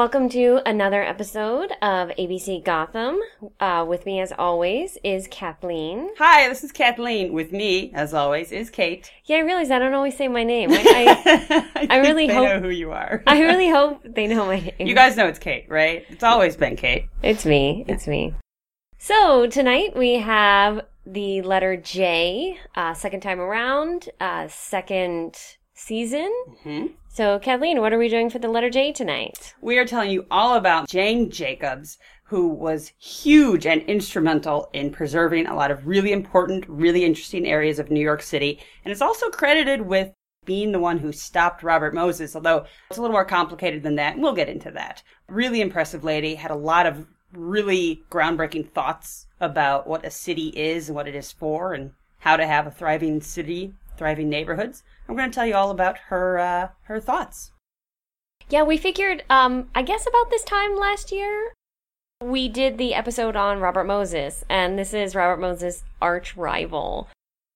welcome to another episode of ABC Gotham. Uh, with me, as always, is Kathleen. Hi, this is Kathleen. With me, as always, is Kate. Yeah, I realize I don't always say my name. I, I, I, I really they hope- know who you are. I really hope they know my name. you guys know it's Kate, right? It's always been Kate. It's me. It's me. So tonight we have the letter J, uh, second time around, uh, second season. hmm So, Kathleen, what are we doing for the letter J tonight? We are telling you all about Jane Jacobs, who was huge and instrumental in preserving a lot of really important, really interesting areas of New York City, and is also credited with being the one who stopped Robert Moses, although it's a little more complicated than that. and We'll get into that. Really impressive lady, had a lot of really groundbreaking thoughts about what a city is and what it is for and how to have a thriving city, thriving neighborhoods. I'm going to tell you all about her uh, her thoughts. Yeah, we figured, um, I guess about this time last year, we did the episode on Robert Moses, and this is Robert Moses' arch rival.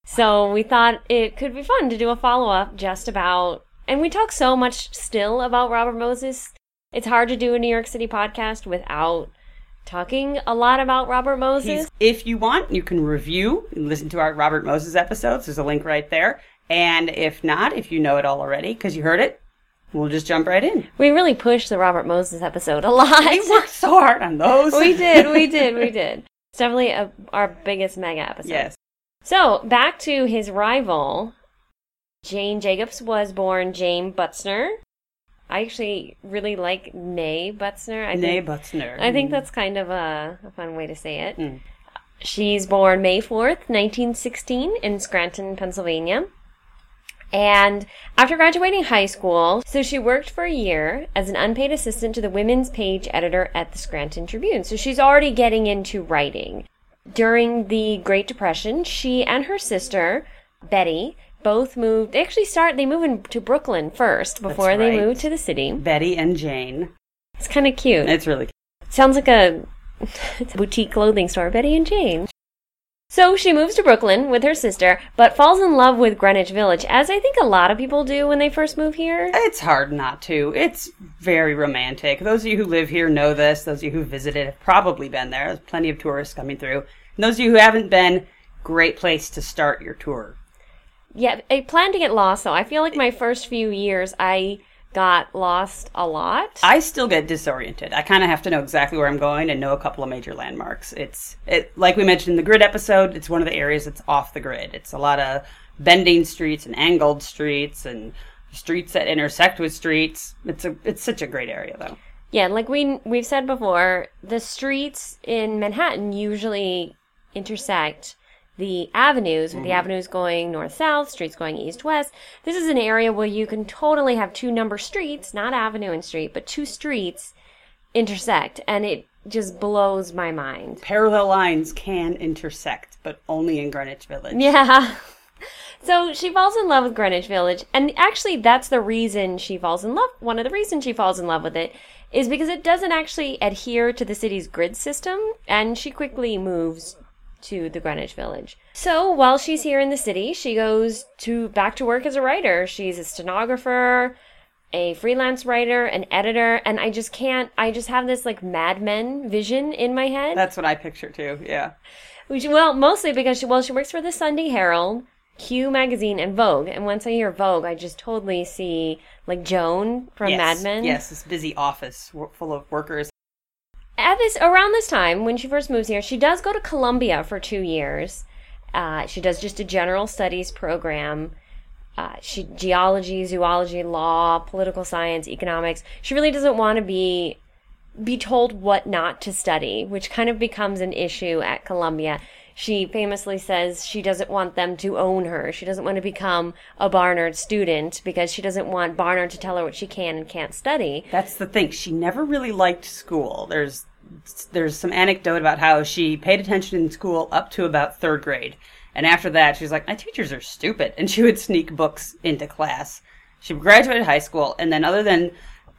So we thought it could be fun to do a follow up just about, and we talk so much still about Robert Moses. It's hard to do a New York City podcast without talking a lot about Robert Moses. He's, if you want, you can review and listen to our Robert Moses episodes. There's a link right there. And if not, if you know it all already because you heard it, we'll just jump right in. we really pushed the Robert Moses episode a lot. We worked so hard on those. we did, we did, we did. It's definitely a, our biggest mega episode. yes. So back to his rival, Jane Jacobs was born Jane Butzner. I actually really like Nay Butzner. I Nay think, Butzner. I think that's kind of a, a fun way to say it. Mm. She's born May 4th, 1916, in Scranton, Pennsylvania. And after graduating high school, so she worked for a year as an unpaid assistant to the women's page editor at the Scranton Tribune. So she's already getting into writing. During the Great Depression, she and her sister, Betty, both moved. They actually start, they move into Brooklyn first before they move to the city. Betty and Jane. It's kind of cute. It's really cute. Sounds like a, it's a boutique clothing store, Betty and Jane. So she moves to Brooklyn with her sister, but falls in love with Greenwich Village, as I think a lot of people do when they first move here. It's hard not to. It's very romantic. Those of you who live here know this. Those of you who visited have probably been there. There's plenty of tourists coming through. And those of you who haven't been, great place to start your tour. Yeah, I plan to get lost though. I feel like my first few years I got lost a lot. I still get disoriented. I kind of have to know exactly where I'm going and know a couple of major landmarks. It's it like we mentioned in the grid episode. It's one of the areas that's off the grid. It's a lot of bending streets and angled streets and streets that intersect with streets. It's a it's such a great area though. Yeah, like we we've said before, the streets in Manhattan usually intersect the avenues, with the mm-hmm. avenues going north south, streets going east west. This is an area where you can totally have two number streets, not avenue and street, but two streets intersect, and it just blows my mind. Parallel lines can intersect, but only in Greenwich Village. Yeah. So she falls in love with Greenwich Village, and actually, that's the reason she falls in love. One of the reasons she falls in love with it is because it doesn't actually adhere to the city's grid system, and she quickly moves to the Greenwich Village. So while she's here in the city, she goes to back to work as a writer. She's a stenographer, a freelance writer, an editor, and I just can't. I just have this like Mad Men vision in my head. That's what I picture too. Yeah. Which, well, mostly because she, well, she works for the Sunday Herald, Q magazine, and Vogue. And once I hear Vogue, I just totally see like Joan from yes. Mad Men. Yes, this busy office full of workers. At this around this time, when she first moves here, she does go to Columbia for two years. Uh, she does just a general studies program. Uh, she geology, zoology, law, political science, economics. She really doesn't want to be be told what not to study, which kind of becomes an issue at Columbia. She famously says she doesn't want them to own her. She doesn't want to become a Barnard student because she doesn't want Barnard to tell her what she can and can't study. That's the thing. She never really liked school. There's there's some anecdote about how she paid attention in school up to about third grade, and after that, she's like, "My teachers are stupid," and she would sneak books into class. She graduated high school, and then other than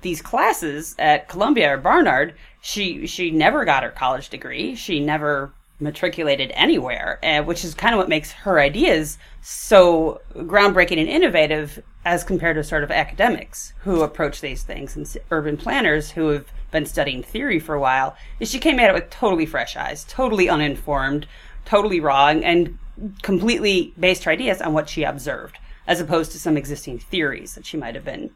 these classes at Columbia or Barnard, she she never got her college degree. She never matriculated anywhere, uh, which is kind of what makes her ideas so groundbreaking and innovative as compared to sort of academics who approach these things and urban planners who have been studying theory for a while. Is she came at it with totally fresh eyes, totally uninformed, totally wrong, and completely based her ideas on what she observed, as opposed to some existing theories that she might have been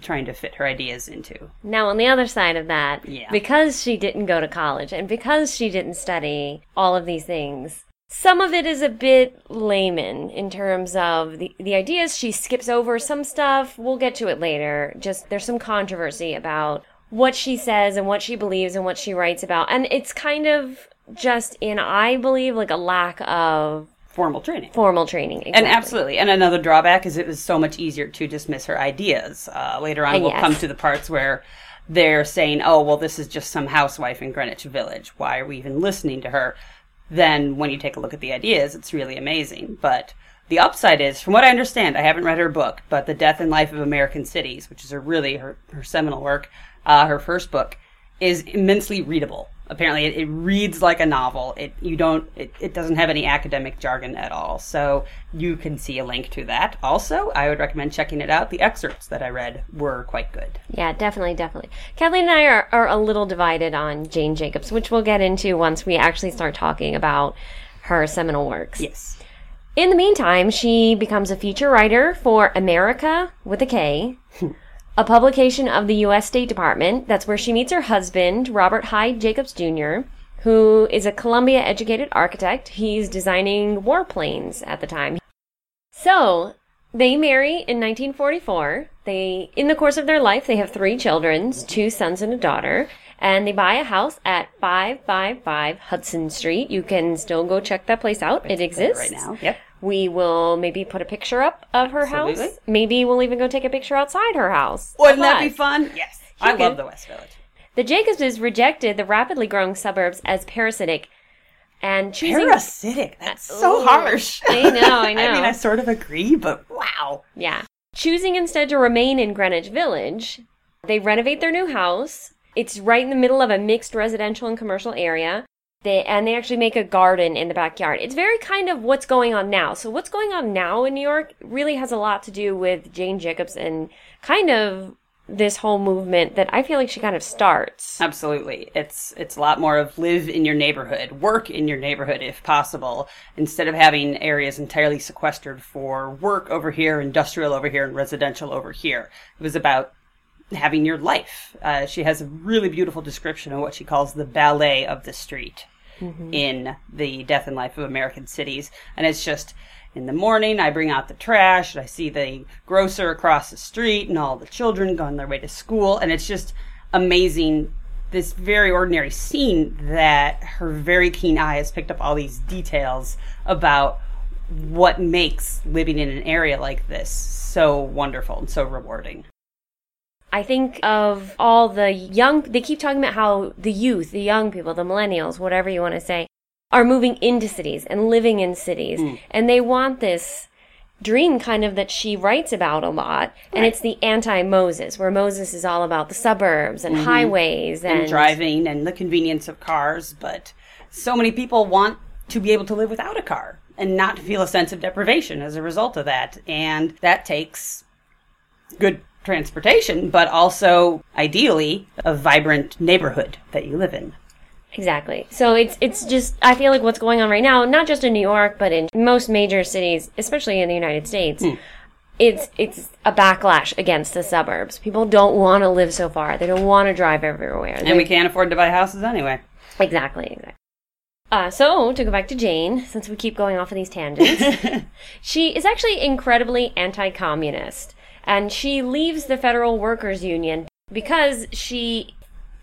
trying to fit her ideas into. Now, on the other side of that, Yeah. because she didn't go to college and because she didn't study all of these things, some of it is a bit layman in terms of the, the ideas. She skips over some stuff. We'll get to it later. Just there's some controversy about what she says and what she believes and what she writes about. And it's kind of just in, I believe, like a lack of Formal training. formal training. And absolutely. And another drawback is it was so much easier to dismiss her ideas. Uh, later on, Uh, we'll yes. come to the parts where they're saying, oh, well, this is just some housewife in Greenwich Village. Why are we even listening to her? Then when you take a look at the ideas, it's really amazing. But the upside is, from what I understand, I haven't read her book, but The Death and Life of American Cities, which is her really her, her seminal work, uh, her first book, is immensely readable. Apparently, it, it reads like a novel. It you don't it, it doesn't have any academic jargon at all. So you can see a link to that. Also, I would recommend checking it out. The excerpts that I read were quite good. Yeah, definitely, definitely. Kathleen and I are, are a little divided on Jane Jacobs, which we'll get into once we actually start talking about her seminal works. Yes. In the meantime, she becomes a feature writer for America with a K, a publication of the U.S. State Department. That's where she meets her husband, Robert Hyde Jacobs Jr., who is a Columbia educated architect. He's designing warplanes at the time. So, they marry in 1944. They, in the course of their life, they have three children, two sons and a daughter, and they buy a house at 555 Hudson Street. You can still go check that place out. It exists Right now. Yep. We will maybe put a picture up of her house. Maybe we'll even go take a picture outside her house. Wouldn't that be fun? fun? Yes. I could. love the West Village. The Jacobses rejected the rapidly growing suburbs as parasitic and choosing Parasitic. That's so Ooh. harsh. I know, I I know. mean, I sort of agree, but wow. Yeah. Choosing instead to remain in Greenwich Village, they renovate their new house. It's right in the middle of a mixed residential and commercial area. They, and they actually make a garden in the backyard. It's very kind of what's going on now. So what's going on now in New York really has a lot to do with Jane Jacobs and kind of this whole movement that I feel like she kind of starts. Absolutely. It's it's a lot more of live in your neighborhood, work in your neighborhood if possible, instead of having areas entirely sequestered for work over here, industrial over here, and residential over here. It was about having your life. Uh, she has a really beautiful description of what she calls the ballet of the street Mm-hmm. in the Death and Life of American Cities, and it's just in the morning, I bring out the trash, and I see the grocer across the street, and all the children going their way to school, and it's just amazing. This very ordinary scene that her very keen eye has picked up all these details about what makes living in an area like this so wonderful and so rewarding. I think of all the young, they keep talking about how the youth, the young people, the millennials, whatever you want to say, are moving into cities and living in cities. Hmm. And they want this dream kind of that she writes about a lot. And Right. it's the anti Moses, where Moses is all about the suburbs and mm-hmm. highways and, and driving and the convenience of cars, but so many people want to be able to live without a car and not feel a sense of deprivation as a result of that. And that takes good transportation, but also ideally a vibrant neighborhood that you live in. Exactly. So it's it's just I feel like what's going on right now, not just in New York, but in most major cities, especially in the United States, it's it's a backlash against the suburbs. People don't want to live so far. They don't want to drive everywhere. And we can't afford to buy houses anyway. Exactly, exactly. Uh, so, to go back to Jane, since we keep going off of these tangents, she is actually incredibly anti communist. And she leaves the Federal Workers Union because she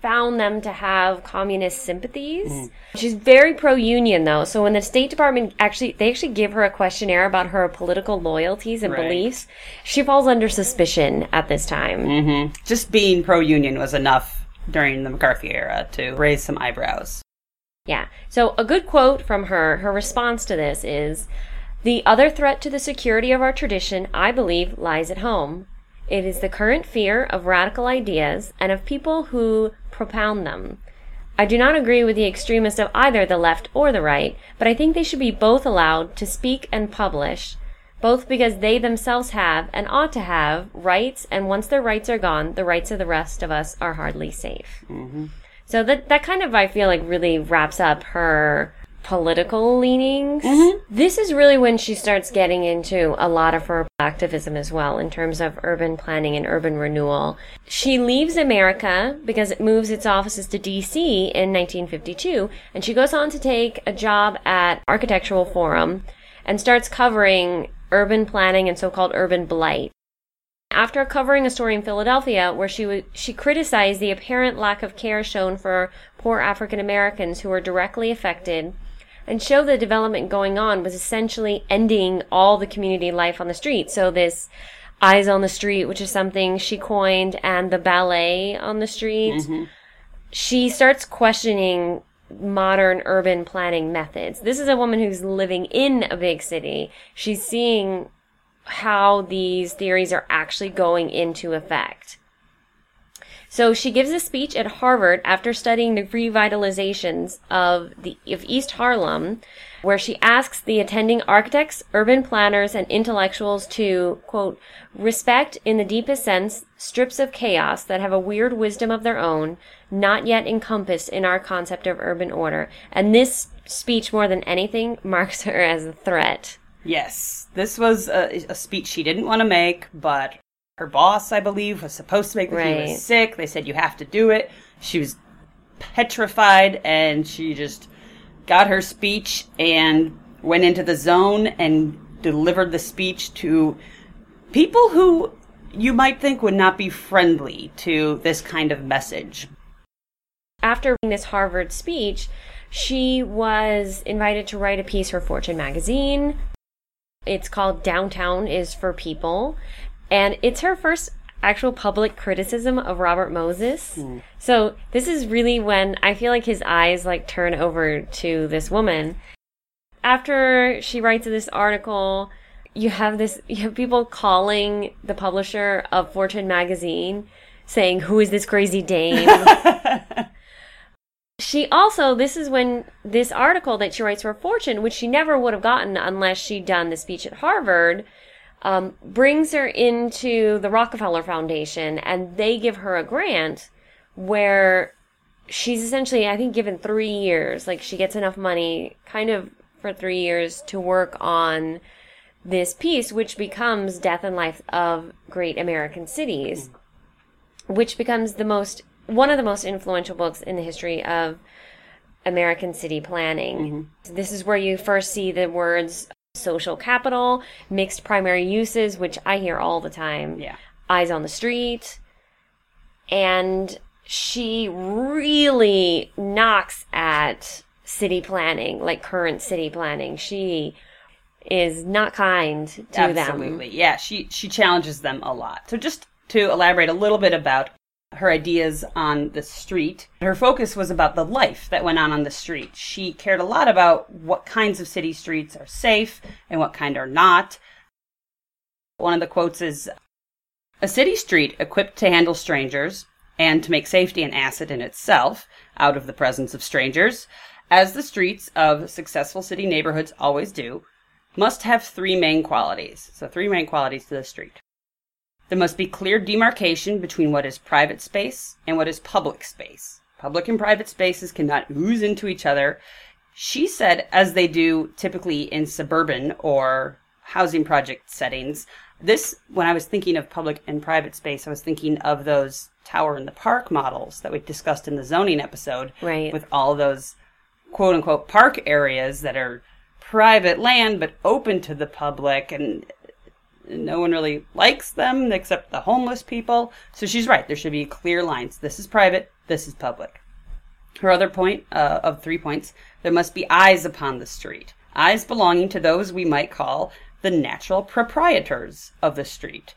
found them to have communist sympathies. Mm. She's very pro union, though. So, when the State Department actually, they actually give her a questionnaire about her political loyalties and Right. beliefs, she falls under suspicion at this time. Mm-hmm. Just being pro union was enough during the McCarthy era to raise some eyebrows. Yeah. So a good quote from her, her response to this is The other threat to the security of our tradition, I believe, lies at home. It is the current fear of radical ideas and of people who propound them. I do not agree with the extremists of either the left or the right, but I think they should be both allowed to speak and publish, both because they themselves have and ought to have rights, and once their rights are gone, the rights of the rest of us are hardly safe. Mm-hmm. So that that kind of I feel like really wraps up her political leanings. Mm-hmm. This is really when she starts getting into a lot of her activism as well in terms of urban planning and urban renewal. She leaves America because it moves its offices to DC in 1952 and she goes on to take a job at Architectural Forum and starts covering urban planning and so-called urban blight. After covering a story in Philadelphia where she w- she criticized the apparent lack of care shown for poor African Americans who were directly affected and show the development going on was essentially ending all the community life on the street. So this eyes on the street, which is something she coined, and the ballet on the street. Mm-hmm. She starts questioning modern urban planning methods. This is a woman who's living in a big city. She's seeing how these theories are actually going into effect. So she gives a speech at Harvard after studying the revitalizations of the of East Harlem, where she asks the attending architects, urban planners, and intellectuals to quote respect in the deepest sense strips of chaos that have a weird wisdom of their own, not yet encompassed in our concept of urban order. And this speech, more than anything, marks her as a threat. Yes, this was a, a speech she didn't want to make, but her boss, I believe, was supposed to make when he Right. was sick. They said you have to do it. She was petrified, and she just got her speech and went into the zone and delivered the speech to people who you might think would not be friendly to this kind of message. after this Harvard speech, she was invited to write a piece for Fortune magazine. It's called Downtown is for People. And it's her first actual public criticism of Robert Moses. Hmm. So this is really when I feel like his eyes like turn over to this woman. After she writes this article, you have this you have people calling the publisher of Fortune magazine saying, Who is this crazy dame? She also, this is when this article that she writes for Fortune, which she never would have gotten unless she'd done the speech at Harvard, um, brings her into the Rockefeller Foundation and they give her a grant where she's essentially, I think, given three years. Like she gets enough money kind of for three years to work on this piece, which becomes Death and Life of Great American Cities, which becomes the most one of the most influential books in the history of American city planning. This is where you first see the words social capital, mixed primary uses, which I hear all the time. Yeah. Eyes on the street. And she really knocks at city planning, like current city planning. She is not kind to them. Absolutely. Yeah, she she challenges them a lot. So just to elaborate a little bit about her ideas on the street, her focus was about the life that went on on the street. She cared a lot about what kinds of city streets are safe and what kind are not. One of the quotes is a city street equipped to handle strangers and to make safety an asset in itself out of the presence of strangers, as the streets of successful city neighborhoods always do, must have three main qualities. So, three main qualities to the street. There must be clear demarcation between what is private space and what is public space. Public and private spaces cannot ooze into each other. She said, as they do typically in suburban or housing project settings. This, when I was thinking of public and private space, I was thinking of those tower in the park models that we discussed in the zoning episode. Right. With all those quote unquote park areas that are private land but open to the public and no one really likes them except the homeless people. So she's right. There should be clear lines. This is private. This is public. Her other point uh, of three points there must be eyes upon the street. Eyes belonging to those we might call the natural proprietors of the street.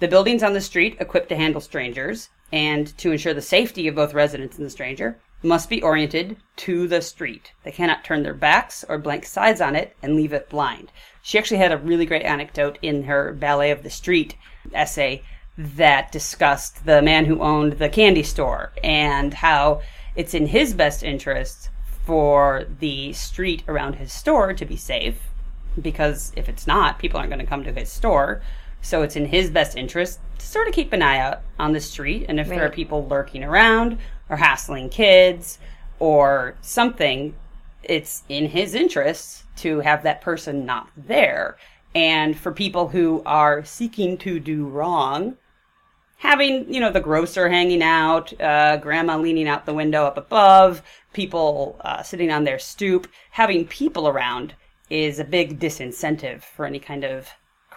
The buildings on the street equipped to handle strangers and to ensure the safety of both residents and the stranger must be oriented to the street. They cannot turn their backs or blank sides on it and leave it blind. She actually had a really great anecdote in her Ballet of the Street essay that discussed the man who owned the candy store and how it's in his best interest for the street around his store to be safe because if it's not, people aren't going to come to his store. So it's in his best interest to sort of keep an eye out on the street. And if there are people lurking around or hassling kids or something, it's in his interest to have that person not there. And for people who are seeking to do wrong, having you know the grocer hanging out, uh, grandma leaning out the window up above, people uh, sitting on their stoop, having people around is a big disincentive for any kind of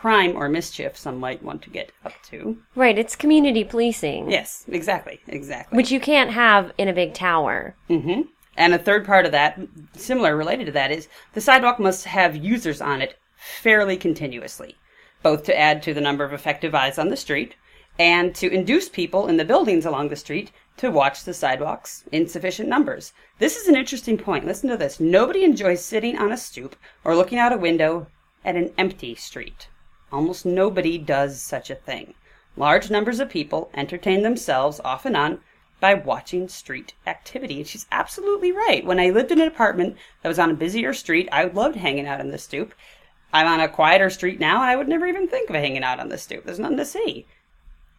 crime or mischief some might want to get up to. Right, it's community policing, Yes, exactly, exactly. which you can't have in a big tower. Mm-hmm. And a third part of that, similar related to that, is the sidewalk must have users on it fairly continuously, both to add to the number of effective eyes on the street and to induce people in the buildings along the street to watch the sidewalks in sufficient numbers. This is an interesting point. Listen to this. Nobody enjoys sitting on a stoop or looking out a window at an empty street. Almost nobody does such a thing. Large numbers of people entertain themselves off and on by watching street activity. And she's absolutely right. When I lived in an apartment that was on a busier street, I loved hanging out on the stoop. I'm on a quieter street now, and I would never even think of hanging out on the stoop. There's nothing to see.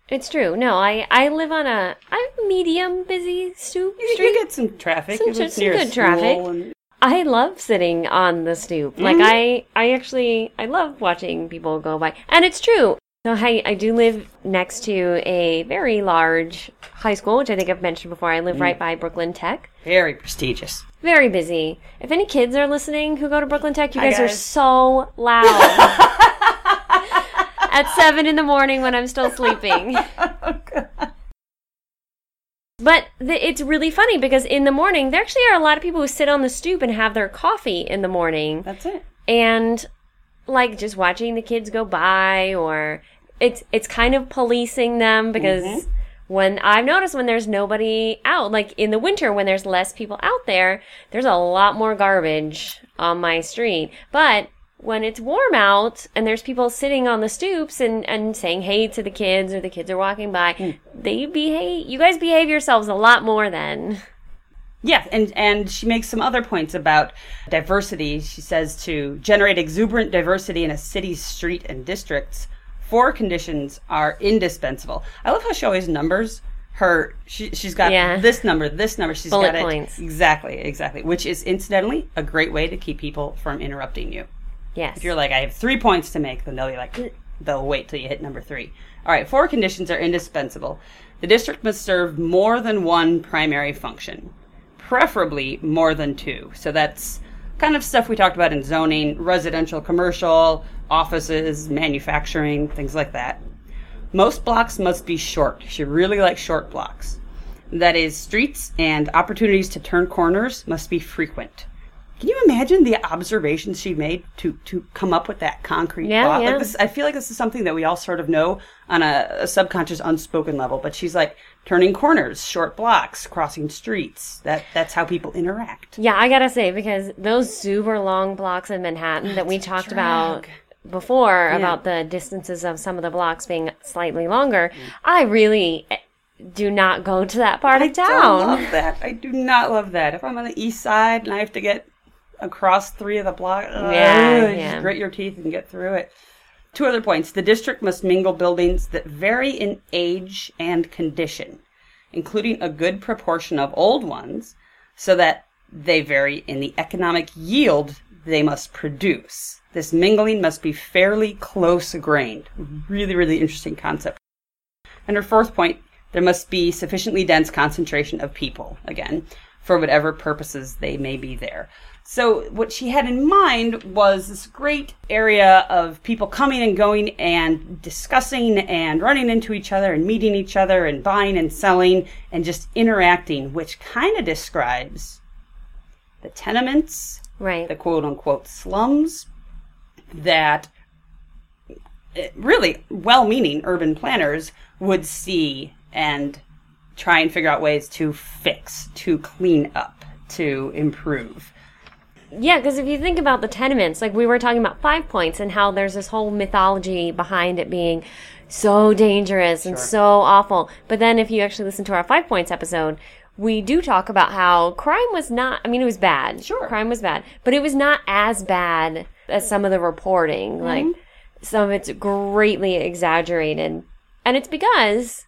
It's true. No, I, I live on a I'm medium busy stoop You, street. you get some traffic. Some some good traffic. and- I love sitting on the stoop. Like Mm-hmm. I I actually I love watching people go by. And it's true. So I I do live next to a very large high school, which I think I've mentioned before. I live Mm. right by Brooklyn Tech. very prestigious. Very busy. If any kids are listening who go to Brooklyn Tech, you Hi, guys, are so loud. At seven in the morning when I'm still sleeping. But the, it's really funny because in the morning, there actually are a lot of people who sit on the stoop and have their coffee in the morning. That's it. And like just watching the kids go by or it's it's kind of policing them because mm-hmm. when I've noticed when there's nobody out, like in the winter when there's less people out there, there's a lot more garbage on my street. But when it's warm out and there's people sitting on the stoops and, and saying hey to the kids or the kids are walking by, mm. they behave you guys behave yourselves a lot more then. Yeah, and and she makes some other points about diversity. She says to generate exuberant diversity in a city's street and districts, four conditions are indispensable. I love how she always numbers her. She she's got Yeah. this number, this number. She's Bullet got it points. exactly, exactly. Which is incidentally a great way to keep people from interrupting you. Yes. If you're like, I have three points to make, then they'll be like, eh. they'll wait till you hit number three. All right, four conditions are indispensable. The district must serve more than one primary function, preferably more than two. So that's kind of stuff we talked about in zoning, residential, commercial, offices, manufacturing, things like that. Most blocks must be short. She really likes short blocks. That is, streets and opportunities to turn corners must be frequent. Can you imagine the observations she made to to come up with that concrete Yeah, thought? yeah. Like this, I feel like this is something that we all sort of know on a, a subconscious, unspoken level. But she's like turning corners, short blocks, crossing streets. That that's how people interact. Yeah, I gotta say because those super long blocks in Manhattan that we talked about before about the distances of some of the blocks being slightly longer, I really eh, do not go to that part I of town. love that. I do not love that. If I'm on the east side and I have to get across three of the blocks, Yeah, ugh, yeah. just grit your teeth and get through it. Two other points. The district must mingle buildings that vary in age and condition, including a good proportion of old ones, so that they vary in the economic yield they must produce. This mingling must be fairly close grained. Really, really interesting concept. And her fourth point, there must be sufficiently dense concentration of people, again, for whatever purposes they may be there. So, what she had in mind was this great area of people coming and going and discussing and running into each other and meeting each other and buying and selling and just interacting, which kind of describes the tenements, Right. the quote unquote slums that eh, really well meaning urban planners would see and try and figure out ways to fix, to clean up, to improve. Yeah, because if you think about the tenements, like we were talking about Five Points and how there's this whole mythology behind it being so dangerous and Sure. so awful. But then if you actually listen to our Five Points episode, we do talk about how crime was not, I mean, it was bad. Sure. Crime was bad, but it was not as bad as some of the reporting. Mm-hmm. Like, some of it's greatly exaggerated. And it's because,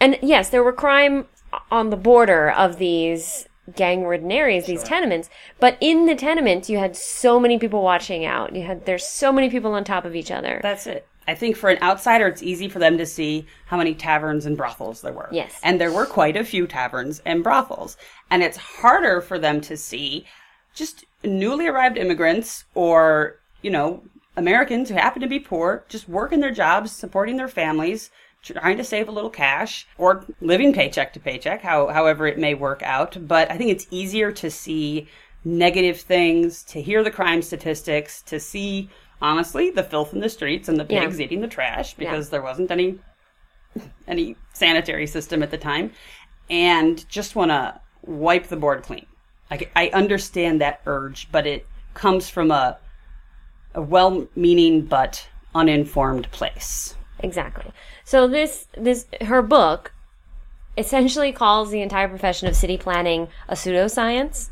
and yes, there were crime on the border of these gang ridden areas, these tenements, but in the tenements, you had so many people watching out. You had, there's so many people on top of each other. That's it. I think for an outsider, it's easy for them to see how many taverns and brothels there were. Yes. And there were quite a few taverns and brothels. And it's harder for them to see just newly arrived immigrants or, you know, Americans who happen to be poor, just working their jobs, supporting their families, trying to save a little cash or living paycheck to paycheck, how, however it may work out. But I think it's easier to see negative things, to hear the crime statistics, to see honestly the filth in the streets and the Yeah. pigs eating the trash because there wasn't any any sanitary system at the time and just want to wipe the board clean. I, I understand that urge, but it comes from a a well-meaning but uninformed place. Exactly. So this this her book essentially calls the entire profession of city planning a pseudoscience,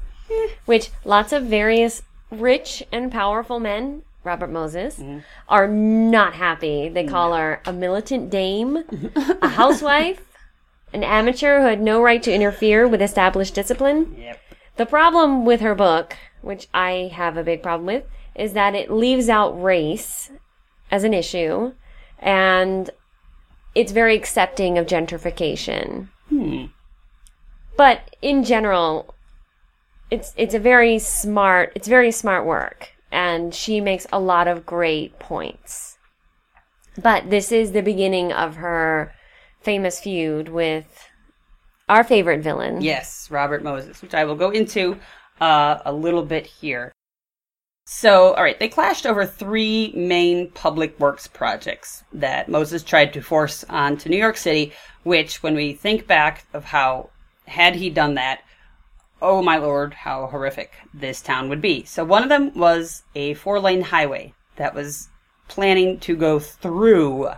which lots of various rich and powerful men, Robert Moses, mm-hmm. are not happy. They mm-hmm. call her a militant dame, a housewife, an amateur who had no right to interfere with established discipline. Yep. The problem with her book, which I have a big problem with, is that it leaves out race as an issue and it's very accepting of gentrification. But in general, it's it's a very smart it's very smart work and she makes a lot of great points. But this is the beginning of her famous feud with our favorite villain. Yes, Robert Moses, which I will go into uh, a little bit here. So, all right, they clashed over three main public works projects that Moses tried to force onto New York City, which, when we think back of how, had he done that, oh my lord, how horrific this town would be. So, one of them was a four lane highway that was planning to go through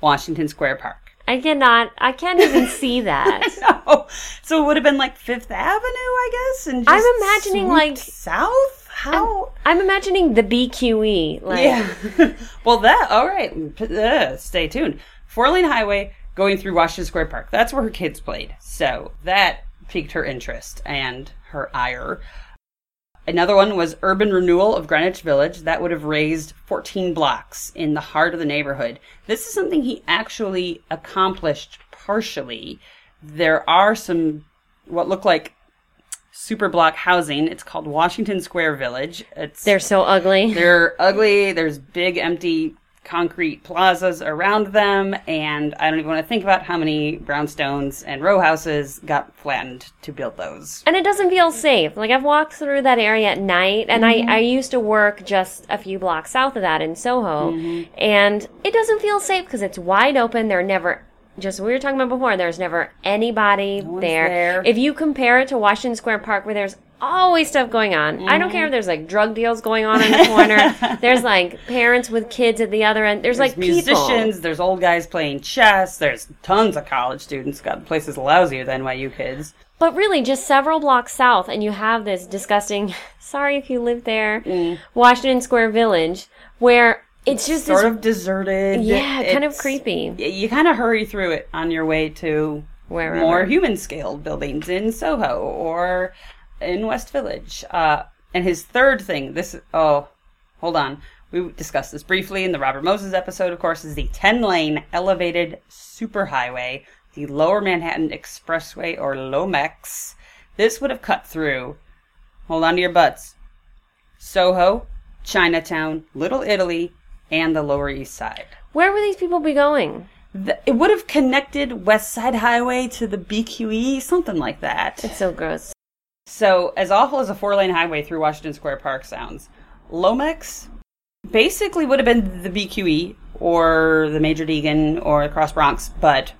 Washington Square Park. I cannot I can't even see that. No. So it would have been like Fifth Avenue, I guess, and I'm imagining, like- south. How? I'm imagining the BQE. Like yeah. well, that all right. Uh, stay tuned. Four lane highway going through Washington Square Park. That's where her kids played. So that piqued her interest and her ire. Another one was urban renewal of Greenwich Village. That would have razed 14 blocks in the heart of the neighborhood. This is something he actually accomplished partially. There are some what look like super block housing. It's called Washington Square Village. It's they're so ugly. they're ugly. There's big empty concrete plazas around them, and I don't even want to think about how many brownstones and row houses got flattened to build those. and it doesn't feel safe. Like I've walked through that area at night, and I, mm-hmm. I used to work just a few blocks south of that in Soho, mm-hmm. and it doesn't feel safe because it's wide open. There are never just what we were talking about before. There's never anybody one's there. there. If you compare it to Washington Square Park, where there's always stuff going on. I don't care if there's like drug deals going on in the corner. there's like parents with kids at the other end. There's, like people. musicians, there's old guys playing chess, there's tons of college students. God, the place is lousier than NYU kids. But really, just several blocks south, and you have this disgusting, sorry if you live there, Mm. Washington Square Village, where it's just Sort this, of deserted. yeah, kind of creepy. You kind of hurry through it on your way to Wherever. more human scaled buildings in Soho or in West Village. Uh, and his third thing, this oh, hold on. We discussed this briefly in the Robert Moses episode, of course, is the 10 lane elevated superhighway, the Lower Manhattan Expressway or LOMEX. This would have cut through, hold on to your butts, Soho, Chinatown, Little Italy, and the Lower East Side. Where would these people be going? The, it would have connected West Side Highway to the BQE, something like that. It's so gross. So, as awful as a four lane highway through Washington Square Park sounds, Lomex basically would have been the BQE or the Major Deegan or the Cross Bronx, but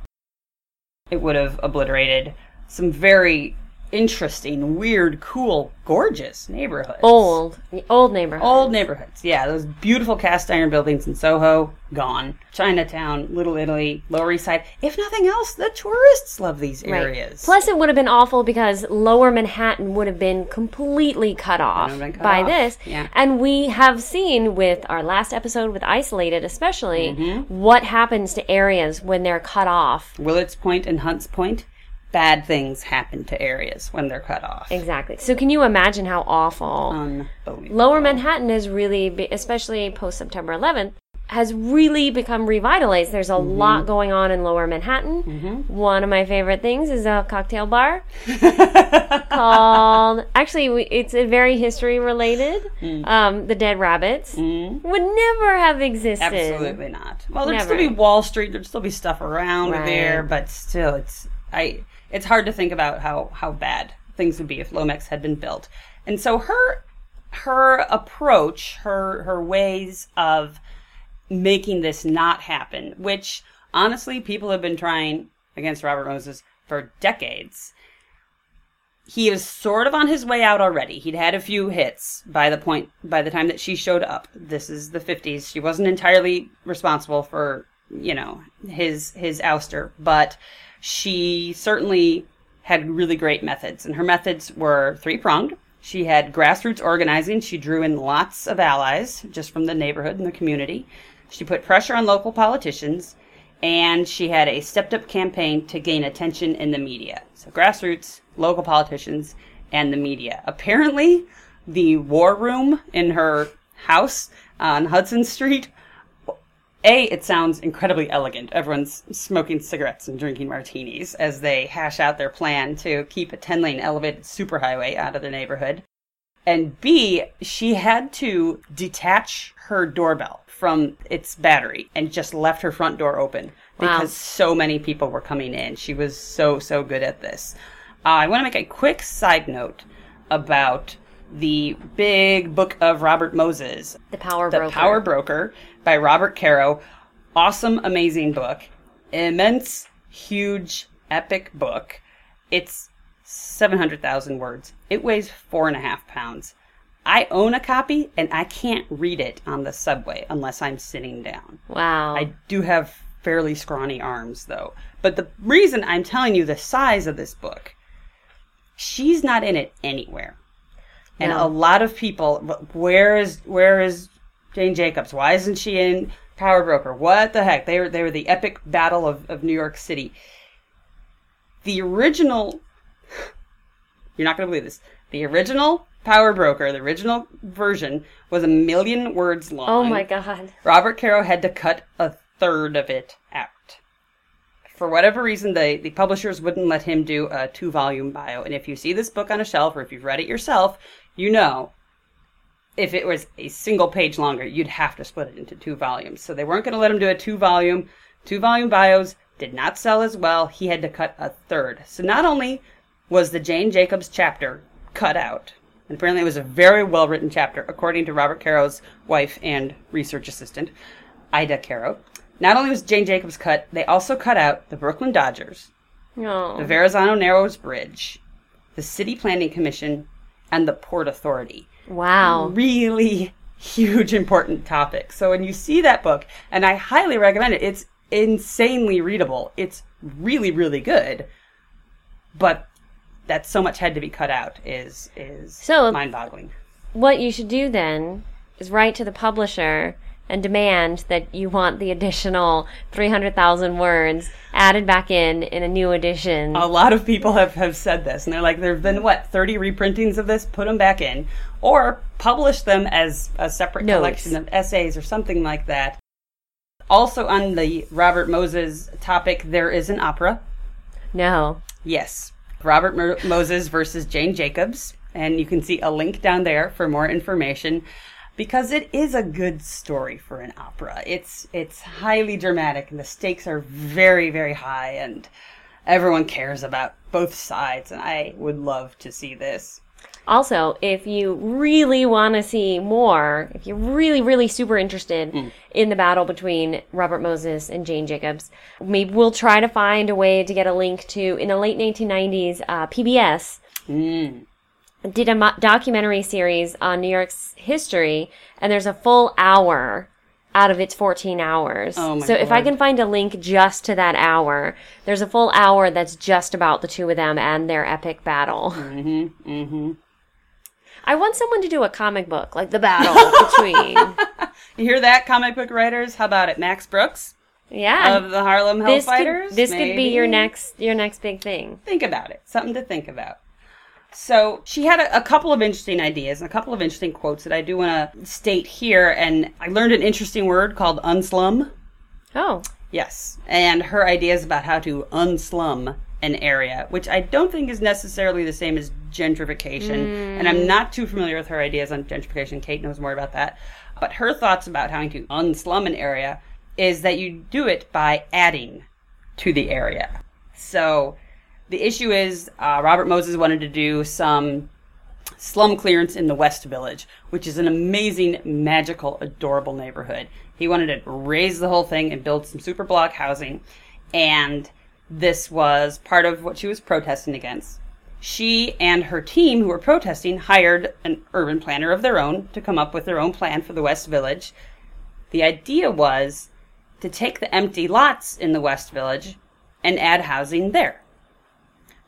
it would have obliterated some very interesting, weird, cool, gorgeous neighborhoods. Old, old neighborhood. Old neighborhoods. Yeah, those beautiful cast iron buildings in Soho, gone. Chinatown, Little Italy, Lower East Side. If nothing else, the tourists love these Right. areas. Plus, it would have been awful because Lower Manhattan would have been completely cut off cut by off, this. yeah. And we have seen with our last episode with Isolated, especially, Mm-hmm. what happens to areas when they're cut off. Willets Point and Hunts Point, bad things happen to areas when they're cut off. Exactly. So, can you imagine how awful? Lower Manhattan has really, especially post September 11th, has really become revitalized. There's a Mm-hmm. lot going on in Lower Manhattan. One of my favorite things is a cocktail bar called. Actually, we, it's a very history related. Mm. Um, the Dead Rabbits would never have existed. Absolutely not. Well, there'd still be Wall Street. There'd still be stuff around Right. there, but still, it's I. It's hard to think about how how bad things would be if Lomex had been built. And so her her approach, her her ways of making this not happen, which honestly people have been trying against Robert Moses for decades. He is sort of on his way out already. He'd had a few hits by the point by the time that she showed up. This is the 50s. She wasn't entirely responsible for, you know, his his ouster, but she certainly had really great methods and her methods were three-pronged. She had grassroots organizing. She drew in lots of allies just from the neighborhood and the community. She put pressure on local politicians and she had a stepped up campaign to gain attention in the media. So, grassroots, local politicians, and the media. Apparently, the war room in her house on Hudson Street. A, it sounds incredibly elegant. Everyone's smoking cigarettes and drinking martinis as they hash out their plan to keep a 10 lane elevated superhighway out of the neighborhood. And B, she had to detach her doorbell from its battery and just left her front door open Wow. because so many people were coming in. She was so, so good at this. Uh, I want to make a quick side note about the big book of Robert Moses, The Power The Broker. Power Broker by Robert Caro. Awesome, amazing book. Immense, huge, epic book. It's 700,000 words. It weighs four and a half pounds. I own a copy and I can't read it on the subway unless I'm sitting down. Wow. I do have fairly scrawny arms though. But the reason I'm telling you the size of this book, she's not in it anywhere. And No. a lot of people, where is where is Jane Jacobs? Why isn't she in Power Broker? What the heck? They were they were the epic battle of, of New York City. The original you're not gonna believe this. The original Power Broker, the original version, was a million words long. oh my god. Robert Caro had to cut a third of it out. For whatever reason, the, the publishers wouldn't let him do a two volume bio. And if you see this book on a shelf or if you've read it yourself, you know if it was a single page longer, you'd have to split it into two volumes. So they weren't going to let him do a two volume. Two volume bios did not sell as well. He had to cut a third. So not only was the Jane Jacobs chapter cut out, and apparently it was a very well written chapter, according to Robert Caro's wife and research assistant, Ina Caro. Not only was Jane Jacobs cut, they also cut out the Brooklyn Dodgers, No. the Verrazano Narrows Bridge, the City Planning Commission, and the Port Authority. Wow. Really huge, important topic. So when you see that book, and I highly recommend it, it's insanely readable. It's really, really good. But that so much had to be cut out is is So- mind-boggling. What you should do then is write to the publisher and demand that you want the additional 300,000 words added back in in a new edition. A lot of people have, have said this, and they're like, there have been, what, 30 reprintings of this? Put them back in. Or publish them as a separate Notes. collection of essays or something like that. Also, on the Robert Moses topic, there is an opera. no. Yes. Robert Mo- Moses versus Jane Jacobs. And you can see a link down there for more information because it is a good story for an opera. It's it's highly dramatic and the stakes are very very high and everyone cares about both sides and I would love to see this. Also, if you really want to see more, if you're really, really super interested in the battle between Robert Moses and Jane Jacobs, maybe we'll try to find a way to get a link to, in the late 1990s, uh, PBS Mm. Did a mo- documentary series on New York's history, and there's a full hour out of its 14 hours. Oh, my so if I can find a link just to that hour, there's a full hour that's just about the two of them and their epic battle. Mm-hmm. Mm-hmm. I want someone to do a comic book, like the battle between. You hear that, comic book writers? How about it, Max Brooks Yeah. of the Harlem this Hellfighters? could, this could be your next your next big thing. think about it. Something to think about. So she had a, a couple of interesting ideas and a couple of interesting quotes that I do want to state here. And I learned an interesting word called unslum. Oh, Yes. And her ideas about how to unslum an area, which I don't think is necessarily the same as gentrification. And I'm not too familiar with her ideas on gentrification. Kate knows more about that. But her thoughts about how to unslum an area is that you do it by adding to the area. So the issue is uh, Robert Moses wanted to do some slum clearance in the West Village, which is an amazing, magical, adorable neighborhood. He wanted to raze the whole thing and build some super block housing, and this was part of what she was protesting against. She and her team, who were protesting, hired an urban planner of their own to come up with their own plan for the West Village. The idea was to take the empty lots in the West Village and add housing there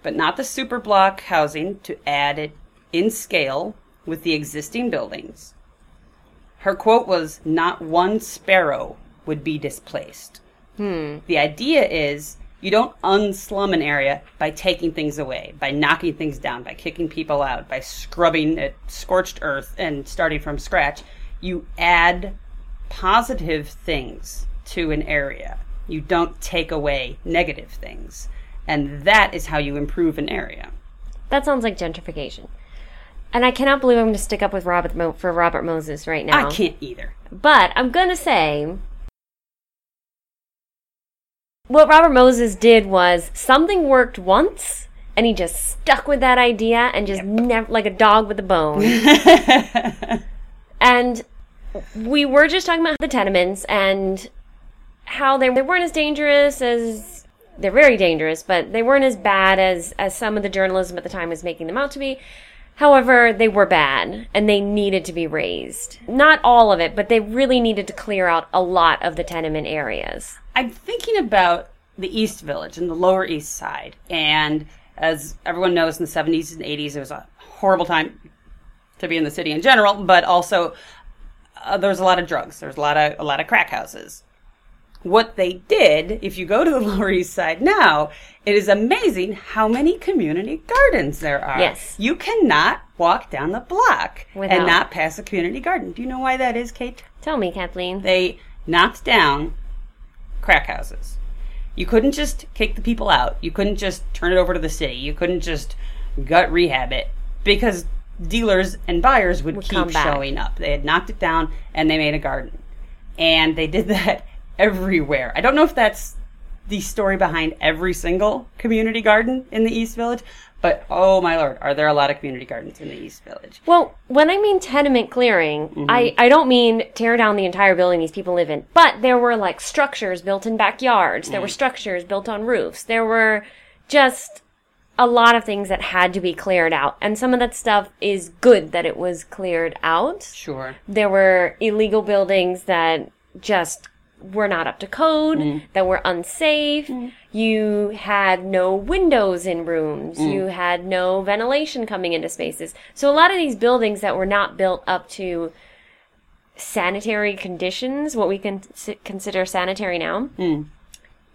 but not the super block housing to add it in scale with the existing buildings. Her quote was, Not one sparrow would be displaced. Hmm. The idea is you don't unslum an area by taking things away, by knocking things down, by kicking people out, by scrubbing it scorched earth and starting from scratch. You add positive things to an area. You don't take away negative things. And that is how you improve an area. that sounds like gentrification. And I cannot believe I'm going to stick up with Robert Mo- for Robert Moses right now. I can't either. But I'm going to say what Robert Moses did was something worked once and he just stuck with that idea and just never like a dog with a bone. and we were just talking about the tenements and how they, they weren't as dangerous as they're very dangerous, but they weren't as bad as as some of the journalism at the time was making them out to be. However, they were bad and they needed to be razed. Not all of it, but they really needed to clear out a lot of the tenement areas. I'm thinking about the East Village and the Lower East Side. And as everyone knows, in the 70s and 80s, it was a horrible time to be in the city in general, but also uh, there was a lot of drugs. There was a lot of a lot of crack houses. What they did, if you go to the Lower East Side now, it is amazing how many community gardens there are. Yes. You cannot walk down the block Without. and not pass a community garden. Do you know why that is, Kate? Tell me, Kathleen. they knocked down crack houses. You couldn't just kick the people out. You couldn't just turn it over to the city. You couldn't just gut rehab it because dealers and buyers would, Would keep showing up. They had knocked it down and they made a garden. And they did that everywhere. I don't know if that's the story behind every single community garden in the East Village, but oh my lord, are there a lot of community gardens in the East Village? Well, when I mean tenement clearing, mm-hmm. I, I don't mean tear down the entire building these people live in, but there were like structures built in backyards. There were mm. structures built on roofs. There were just a lot of things that had to be cleared out. And some of that stuff is good that it was cleared out. Sure. There were illegal buildings that just were not up to code, mm. that were unsafe. Mm. You had no windows in rooms. Mm. You had no ventilation coming into spaces. So a lot of these buildings that were not built up to sanitary conditions, what we can consider sanitary now,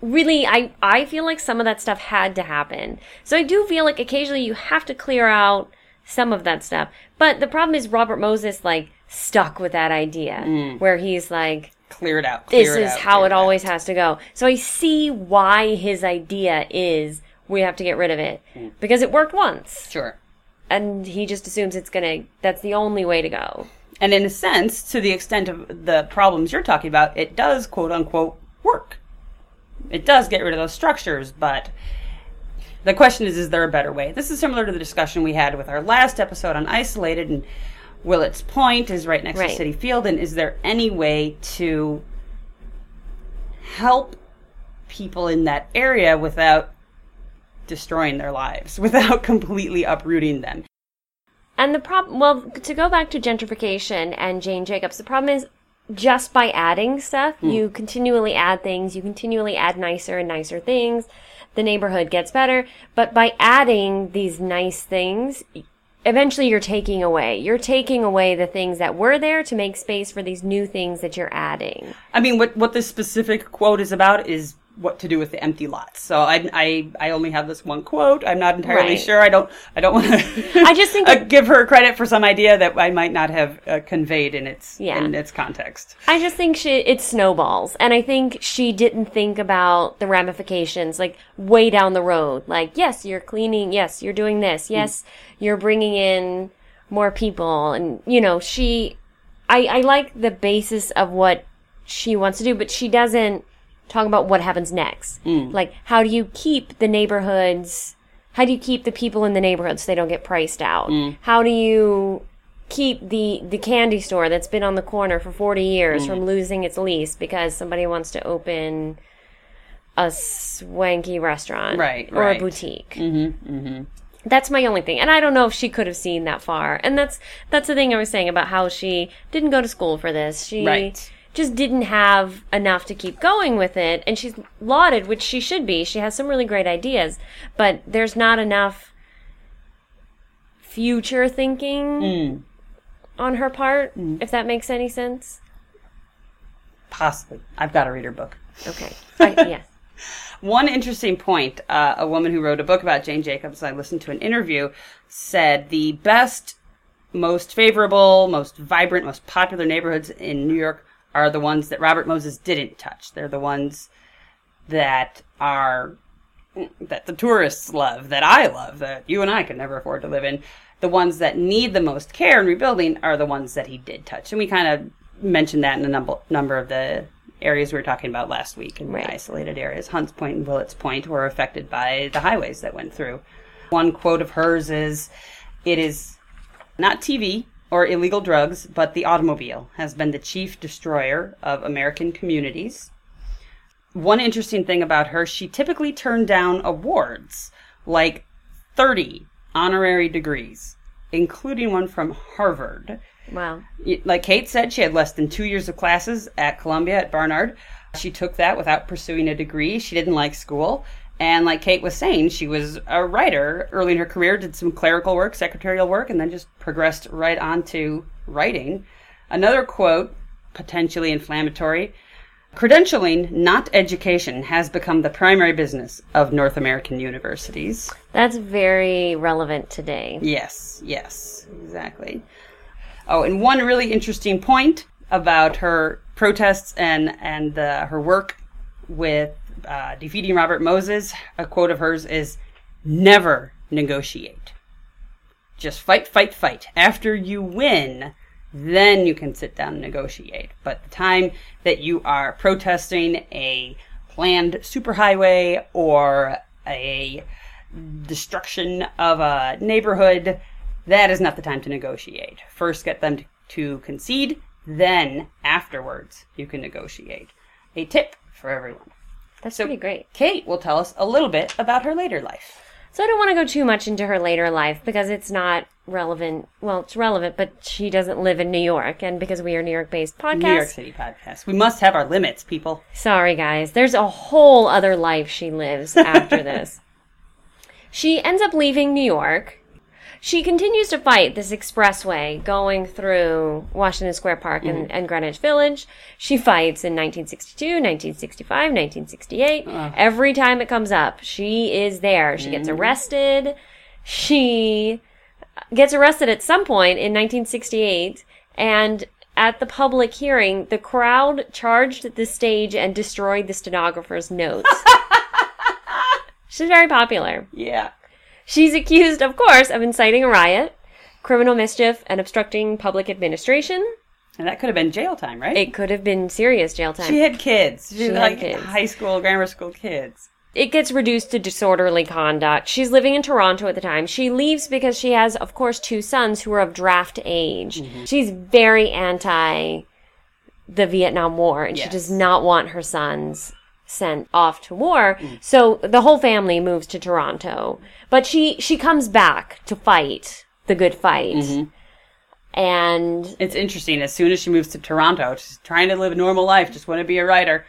really I I feel like some of that stuff had to happen. So I do feel like occasionally you have to clear out some of that stuff. But the problem is Robert Moses like stuck with that idea where he's like Clear it out. this clear is out, how clear it always has to go. So I see why his idea is we have to get rid of it hmm. because it worked once Sure. and he just assumes it's going to that's the only way to go. And in a sense, to the extent of the problems you're talking about, it does quote unquote work. It does get rid of those structures, but the question is is there a better way? This is similar to the discussion we had with our last episode on isolated and Willets Point is right next Right. to Citi Field and is there any way to help people in that area without destroying their lives without completely uprooting them. And the problem, well, to go back to gentrification and Jane Jacobs, the problem is just by adding stuff, hmm. you continually add things, you continually add nicer and nicer things, the neighborhood gets better. But by adding these nice things, eventually you're taking away. You're taking away the things that were there to make space for these new things that you're adding. I mean, what what this specific quote is about is what to do with the empty lots. So I I, I only have this one quote. I'm not entirely Right. sure. I don't I don't want to. I just think uh, give her credit for some idea that I might not have uh, conveyed in its Yeah. in its context. I just think she it snowballs, and I think she didn't think about the ramifications, like way down the road. Like, yes, you're cleaning. Yes, you're doing this. Yes, you're bringing in more people, and you know, she. I I like the basis of what she wants to do, but she doesn't talk about what happens next. Like, how do you keep the neighborhoods? How do you keep the people in the neighborhoods so they don't get priced out? How do you keep the the candy store that's been on the corner for 40 years from losing its lease because somebody wants to open a swanky restaurant Right, or right. a boutique. Mm-hmm, mm-hmm. That's my only thing, and I don't know if she could have seen that far. And that's that's the thing I was saying about how she didn't go to school for this. She Right. Just didn't have enough to keep going with it, and she's lauded, which she should be. She has some really great ideas, but there's not enough future thinking on her part, if that makes any sense. Possibly, I've got to read her book. Okay. I, yeah. One interesting point uh, a woman who wrote a book about Jane Jacobs, I listened to an interview, said the best, most favorable, most vibrant, most popular neighborhoods in New York are the ones that Robert Moses didn't touch. They're the ones that are that the tourists love, that I love, that you and I could never afford to live in. The ones that need the most care and rebuilding are the ones that he did touch. And we kind of mentioned that in a number number of the areas we were talking about last week in Right. the isolated areas. Hunts Point and Willets Point were affected by the highways that went through. One quote of hers is it is not TV or illegal drugs, but the automobile has been the chief destroyer of American communities. One interesting thing about her, she typically turned down awards, like 30 honorary degrees, including one from Harvard. Wow. Like Kate said, she had less than two years of classes at Columbia at Barnard. She took that without pursuing a degree. She didn't like school. And like Kate was saying, she was a writer early in her career, did some clerical work, secretarial work, and then just progressed right on to writing. Another quote, potentially inflammatory Credentialing, not education, has become the primary business of North American universities. That's very relevant today. Yes, yes, exactly. Oh, and one really interesting point about her protests and and her work with uh, defeating Robert Moses. A quote of hers is, "Never negotiate. Just fight, fight, fight. After you win." Then you can sit down and negotiate. But the time that you are protesting a planned superhighway or a destruction of a neighborhood, that is not the time to negotiate. First, get them to, to concede, then afterwards, you can negotiate. A tip for everyone. That's So- pretty great. Kate will tell us a little bit about her later life. So I don't want to go too much into her later life because it's not relevant. Well, it's relevant, but she doesn't live in New York, and because we are New York-based podcast, New York City podcast. We must have our limits, people. Sorry, guys. There's a whole other life she lives after this. She ends up leaving New York. She continues to fight this expressway going through Washington Square Park and, mm-hmm. and Greenwich Village. She fights in 1962, 1965, 1968. Uh-huh. Every time it comes up, she is there. She gets mm-hmm. arrested. She gets arrested at some point in 1968 and at the public hearing the crowd charged the stage and destroyed the stenographer's notes she's very popular Yeah. She's accused of course of inciting a riot criminal mischief and obstructing public administration And that could have been jail time, right? it could have been serious jail time she had kids. She, She had like kids. high school, grammar school kids. it gets reduced to disorderly conduct. She's living in Toronto at the time. She leaves because she has, of course, two sons who are of draft age. Mm-hmm. She's very anti the Vietnam War, and she does not want her sons sent off to war. So the whole family moves to Toronto. But she she comes back to fight the good fight. Mm-hmm. And It's interesting. As soon as she moves to Toronto, she's trying to live a normal life, just want to be a writer.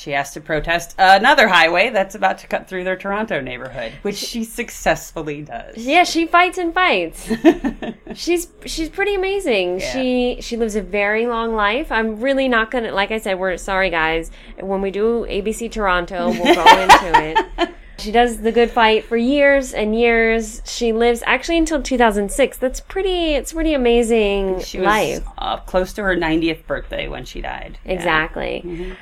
She has to protest another highway that's about to cut through their Toronto neighborhood, which she successfully does. yeah, she fights and fights. she's she's pretty amazing. She she lives a very long life. I'm really not gonna like I said, we're sorry guys. When we do ABC Toronto, we'll go into it. She does the good fight for years and years. She lives actually until 2006. That's pretty. It's pretty amazing She was life. uh, close to her 90th birthday when she died. Yeah. Exactly.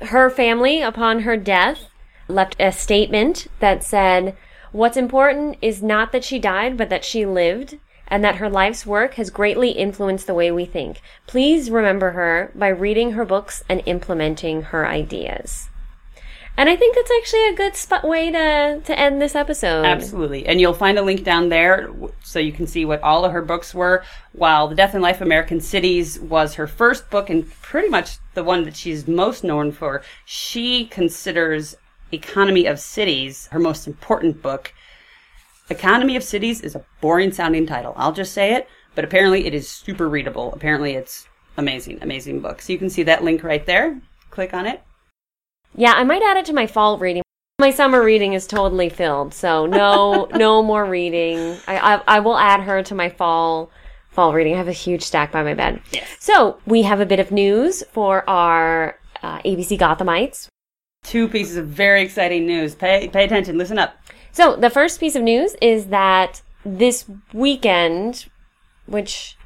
Her family, upon her death, left a statement that said, What's important is not that she died, but that she lived, and that her life's work has greatly influenced the way we think. Please remember her by reading her books and implementing her ideas. And I think that's actually a good spot way to, to end this episode. Absolutely. And you'll find a link down there so you can see what all of her books were. While The Death and Life of American Cities was her first book and pretty much the one that she's most known for, she considers Economy of Cities her most important book. Economy of Cities is a boring sounding title. I'll just say it, but apparently it is super readable. Apparently it's amazing, amazing book. So you can see that link right there. Click on it. Yeah, I might add it to my fall reading. My summer reading is totally filled, so no, no more reading. I, I, I will add her to my fall, fall reading. I have a huge stack by my bed. Yes. So we have a bit of news for our uh, ABC Gothamites. Two pieces of very exciting news. Pay, pay attention. Listen up. So the first piece of news is that this weekend, which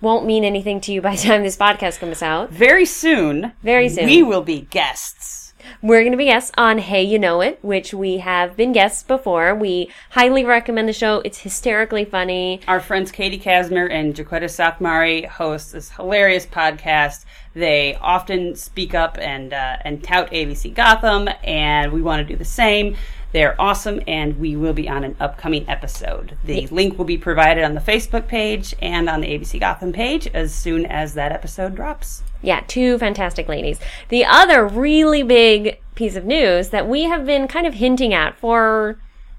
won't mean anything to you by the time this podcast comes out, Very soon, Very soon. we will be guests. We're going to be guests on Hey You Know It, which we have been guests before. We highly recommend the show. It's hysterically funny. Our friends Katie Kasmer and Jaquetta Southmari host this hilarious podcast. They often speak up and uh, and tout ABC Gotham, and we want to do the same. They're awesome, and we will be on an upcoming episode. The link will be provided on the Facebook page and on the ABC Gotham page as soon as that episode drops. Yeah, two fantastic ladies. The other really big piece of news that we have been kind of hinting at for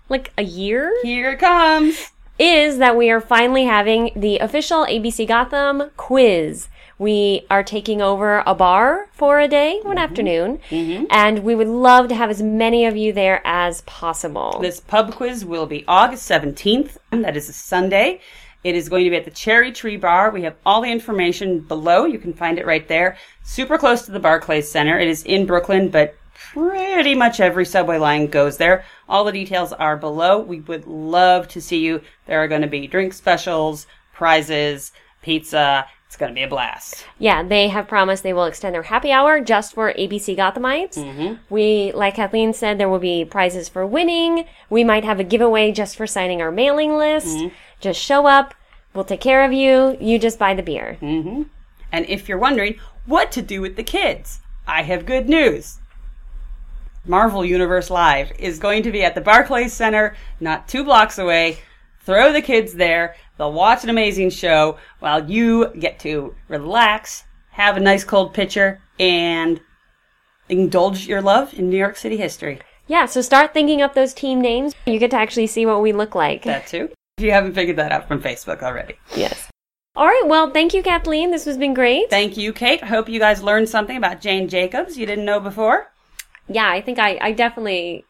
like a year Here it comes. is that we are finally having the official ABC Gotham quiz. We are taking over a bar for a day, one mm-hmm. afternoon, mm-hmm. and we would love to have as many of you there as possible. This pub quiz will be August 17th. That is a Sunday. It is going to be at the Cherry Tree Bar. We have all the information below. You can find it right there. Super close to the Barclays Center. It is in Brooklyn, but pretty much every subway line goes there. All the details are below. We would love to see you. There are going to be drink specials, prizes, pizza. It's going to be a blast. Yeah, they have promised they will extend their happy hour just for ABC Gothamites. Mm-hmm. We, like Kathleen said, there will be prizes for winning. We might have a giveaway just for signing our mailing list. Mm-hmm. Just show up. We'll take care of you. You just buy the beer. Mm-hmm. And if you're wondering what to do with the kids, I have good news. Marvel Universe Live is going to be at the Barclays Center, not two blocks away. Throw the kids there. They'll watch an amazing show while you get to relax, have a nice cold pitcher, and indulge your love in New York City history. Yeah, so start thinking up those team names. You get to actually see what we look like. That too. If you haven't figured that out from Facebook already. yes. All right, well, thank you, Kathleen. This has been great. Thank you, Kate. I hope you guys learned something about Jane Jacobs you didn't know before. yeah, I think I, I definitely.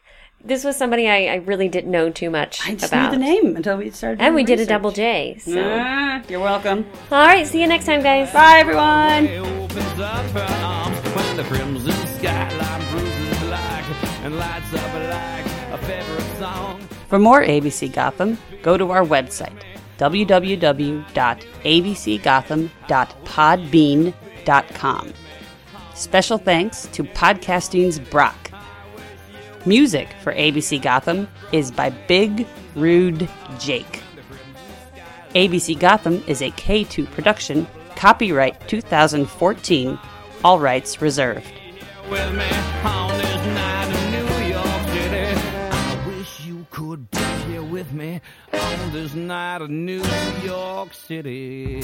This was somebody I, I really didn't know too much I just about. knew the name until we started. And doing we did a double J. So. Ah, you're welcome. All right, see you next time, guys. Bye, everyone. It opens up her arms when the crimson skyline bruises black and lights up like a favorite song. For more ABC Gotham, go to our website www.abcgotham.podbean.com. Special thanks to Podcasting's Brock. Music for ABC Gotham is by Big Rude Jake. ABC Gotham is a K2 production, copyright 2014, all rights reserved. On this night in New York City.